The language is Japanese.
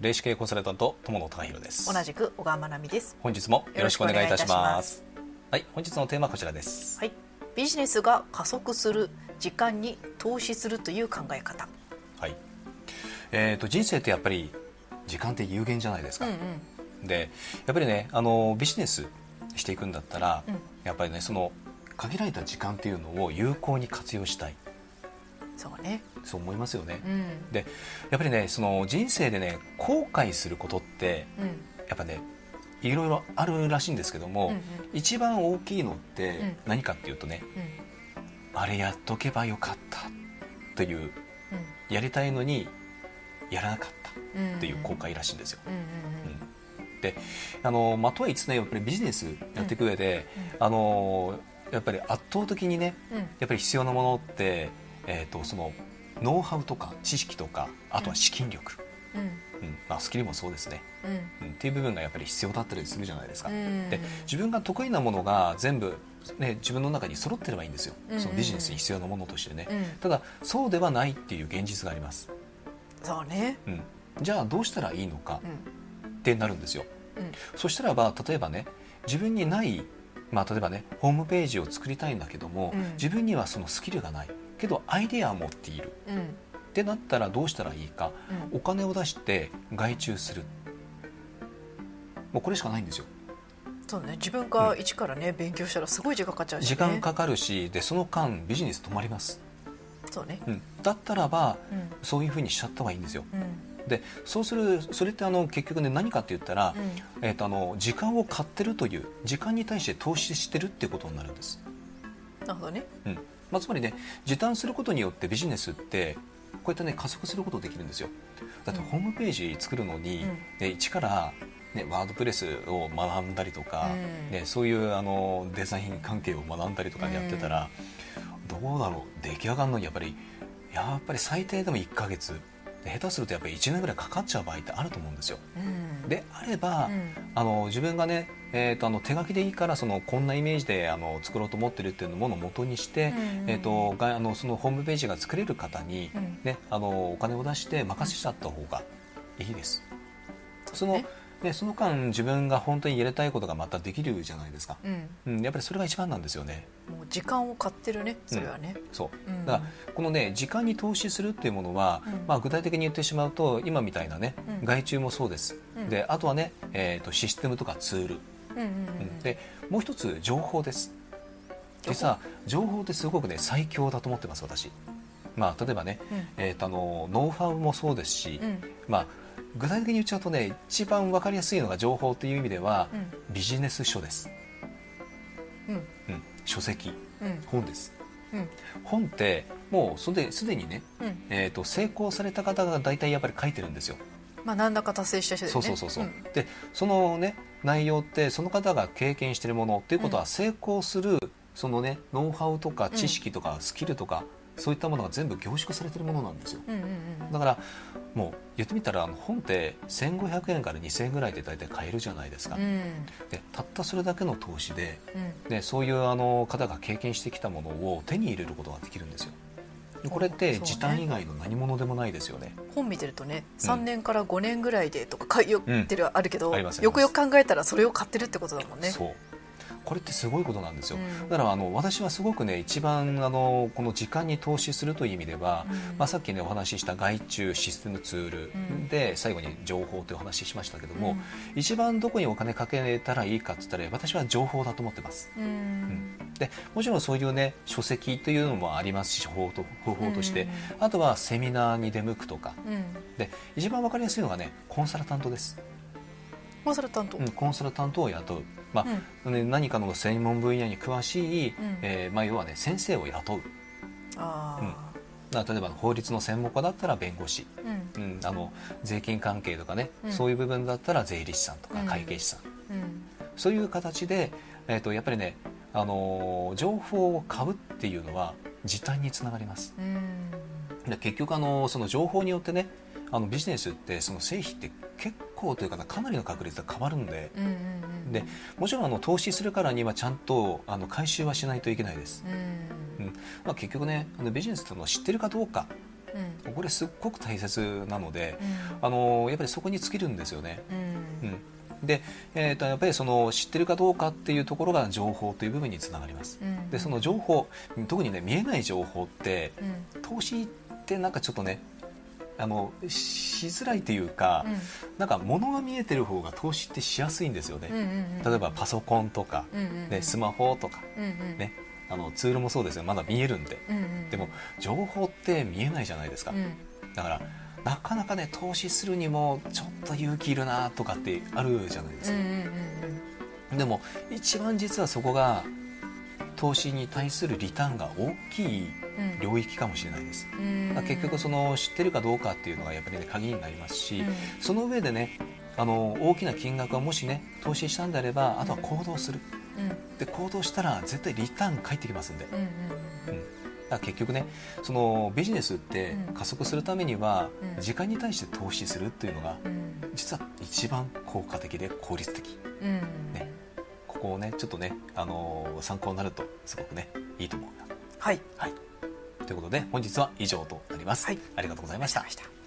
霊視系コンサルタント友野孝弘です。同じく小川真奈美です。本日もよろしくお願いいたしよろしくお願いいたします。はい本日のテーマはこちらです。はい。ビジネスが加速する時間に投資するという考え方。はい。えー、と人生ってやっぱり時間って有限じゃないですか、うんうん。でやっぱりねあのビジネスしていくんだったら、うん。やっぱりねその限られた時間っていうのを有効に活用したいそうね。そう思いますよね、うん。でやっぱりねその人生でね後悔することってうん。やっぱねいろいろあるらしいんですけども、うんうん。一番大きいのってうん。何かっていうとね、うん。あれやっとけばよかったというやりたいのにやらなかったうんっていう後悔らしいんですよ。であの、まあ、とはいつねやっぱりビジネスやっていく上で、あのやっぱり圧倒的にねやっぱり必要なものって、えー、とそのノウハウとか知識とかあとは資金力、うん。うん。まあ、スキルもそうですね、うん。うん、っていう部分がやっぱり必要だったりするじゃないですか。うん。で自分が得意なものが全部、ね、自分の中に揃ってればいいんですよ、うん。そのビジネスに必要なものとしてね、うん。ただそうではないっていう現実があります、そうね。うん、じゃあどうしたらいいのかうん。ってなるんですよ。うん。そしたらば例えばね自分にない、まあ、例えばねホームページを作りたいんだけども、うん。自分にはそのスキルがないけどアイデアを持っている。うん。ってなったらどうしたらいいか。うん。お金を出して外注する。もうこれしかないんですよ。そうね。自分が一からね勉強したらすごい時間かかっちゃうしね。時間かかるしでその間ビジネス止まります、そうね。うん、だったらばうん。そういうふうにしちゃった方がいいんですよ。うん。でそうするそれってあの結局ね何かって言ったら、うん。えー、とあの時間を買ってるという時間に対して投資してるっていうことになるんです、なるほどね。うんまあ、つまりね時短することによってビジネスってこうやってね加速することできるんですよ。だってうん。ホームページ作るのに、うん。ね、一から、ね、ワードプレスを学んだりとか、うんね、そういうあのデザイン関係を学んだりとかやってたら、どうだろう？出来上がるのにやっぱりやっぱり最低でも1ヶ月。で下手するとやっぱり1年ぐらいかかっちゃう場合ってあると思うんですよ。うん。であれば、うん。あの自分がね、えー、とあの手書きでいいからそのこんなイメージであの作ろうと思ってるっていうものを元にして、うんえー、とがあのそのホームページが作れる方に、うん。ね、あのお金を出して任せちゃった方がいいです。そのねね、その間自分が本当にやりたいことがまたできるじゃないですか、うん。うん、やっぱりそれが一番なんですよね。もう時間を買ってるねそれはね。そう。うん。だからこのね時間に投資するっていうものは、うん。まあ、具体的に言ってしまうと今みたいなね、うん。外注もそうです、うん。であとはね、えー、とシステムとかツール、うんうんうんでもう一つ情報です。実は情報ってすごくね最強だと思ってます私。まあ例えばね、うん。えー、とあのノウハウもそうですし、うん。まあ具体的に言っちゃうとね一番わかりやすいのが情報っていう意味では、うん。ビジネス書です、うん。うん、書籍。うん。本です。うん。本ってもうそれですでにね、うん。えー、と成功された方が大体やっぱり書いてるんですよまあ何らか達成した人だよね。そうそうそうそう、ん。でそのね内容ってその方が経験してるものっていうことはうん。成功するそのねノウハウとか知識とかスキルとか、そういったものが全部凝縮されてるものなんですよ。うんうんうんだからもう言ってみたらあの本って1500円から2000円ぐらいで大体買えるじゃないですか、うん。でたったそれだけの投資でうん。でそういうあの方が経験してきたものを手に入れることができるんですよ。でこれって時短以外の何物でもないですよね。本見てるとねうん。3年から5年ぐらいでとか書いてるあるけど、ありますあります。よくよく考えたらそれを買ってるってことだもんね。そうこれってすごいことなんですよ、うん。だからあの私はすごくね一番あのこの時間に投資するという意味では、うん。まあ、さっきねお話しした外注システムツールうん。で最後に情報というお話ししましたけども、うん。一番どこにお金かけたらいいかって言ったら私は情報だと思ってます。うん。でもちろんそういうね書籍というのもありますし方法と方法として、うん。あとはセミナーに出向くとか。うん。で一番わかりやすいのがねコンサルタントです、コンサルタント。うん、コンサルタントを雇う、まあね何かの専門分野に詳しい、うん。えーまあ、要はね先生を雇う。あだから例えば法律の専門家だったら弁護士、あうん。うん、あの税金関係とかね、うん。そういう部分だったら税理士さんとかうん。会計士さん、うん。そういう形で、えー、とやっぱりね、あのー情報を買うっていうのは時短につながります。うん。で結局、あのーその情報によってねあのビジネスってその成否って結構というかなかなりの確率で変わるんでうんうんうんでもちろんあの投資するからにはちゃんとあの回収はしないといけないです、うん。うん。まあ、結局ねあのビジネスっていうのを知ってるかどうかうん。これすっごく大切なので、うん。あのやっぱりそこに尽きるんですよね。うん。うん、で、えー、とやっぱりその知ってるかどうかっていうところが情報という部分につながります。うん。でその情報特にね見えない情報ってうん。投資ってなんかちょっとねあのしづらいというか、うん。なんか物が見えてる方が投資ってしやすいんですよね。うんうん例えばパソコンとか、うんうんね、スマホとか、うんうん。ね、あのツールもそうですよ。まだ見えるんで。うんうんでも情報って見えないじゃないですか、うん。だからなかなかね投資するにもちょっと勇気いるなとかってあるじゃないですか、うんうんうん。でも一番実はそこが投資に対するリターンが大きいうん領域かもしれないです、うん。結局その知ってるかどうかっていうのがやっぱりね鍵になりますし、うん。その上でねあの大きな金額がもしね投資したんであればあとは行動する。うん。で行動したら絶対リターン返ってきますんで、だ結局ねそのビジネスってうん。加速するためにはうん。時間に対して投資するっていうのがうん。実は一番効果的で効率的。うん。ねここをねちょっとね、あのー参考になるとすごくねいいと思うなはい。はい。ということで本日は以上となります、はい。ありがとうございました